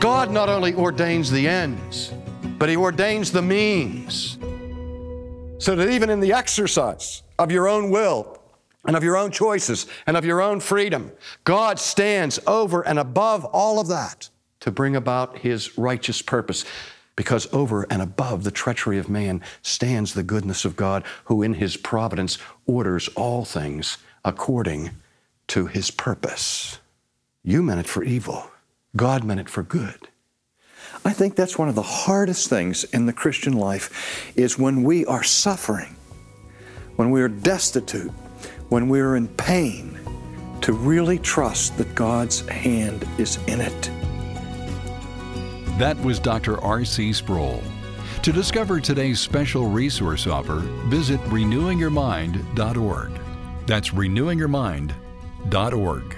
God not only ordains the ends, but He ordains the means. So that even in the exercise of your own will and of your own choices and of your own freedom, God stands over and above all of that to bring about His righteous purpose. Because over and above the treachery of man stands the goodness of God, who in His providence orders all things according to His purpose. You meant it for evil, God meant it for good. I think that's one of the hardest things in the Christian life is when we are suffering, when we are destitute, when we are in pain, to really trust that God's hand is in it. That was Dr. R.C. Sproul. To discover today's special resource offer, visit renewingyourmind.org. That's renewingyourmind.org.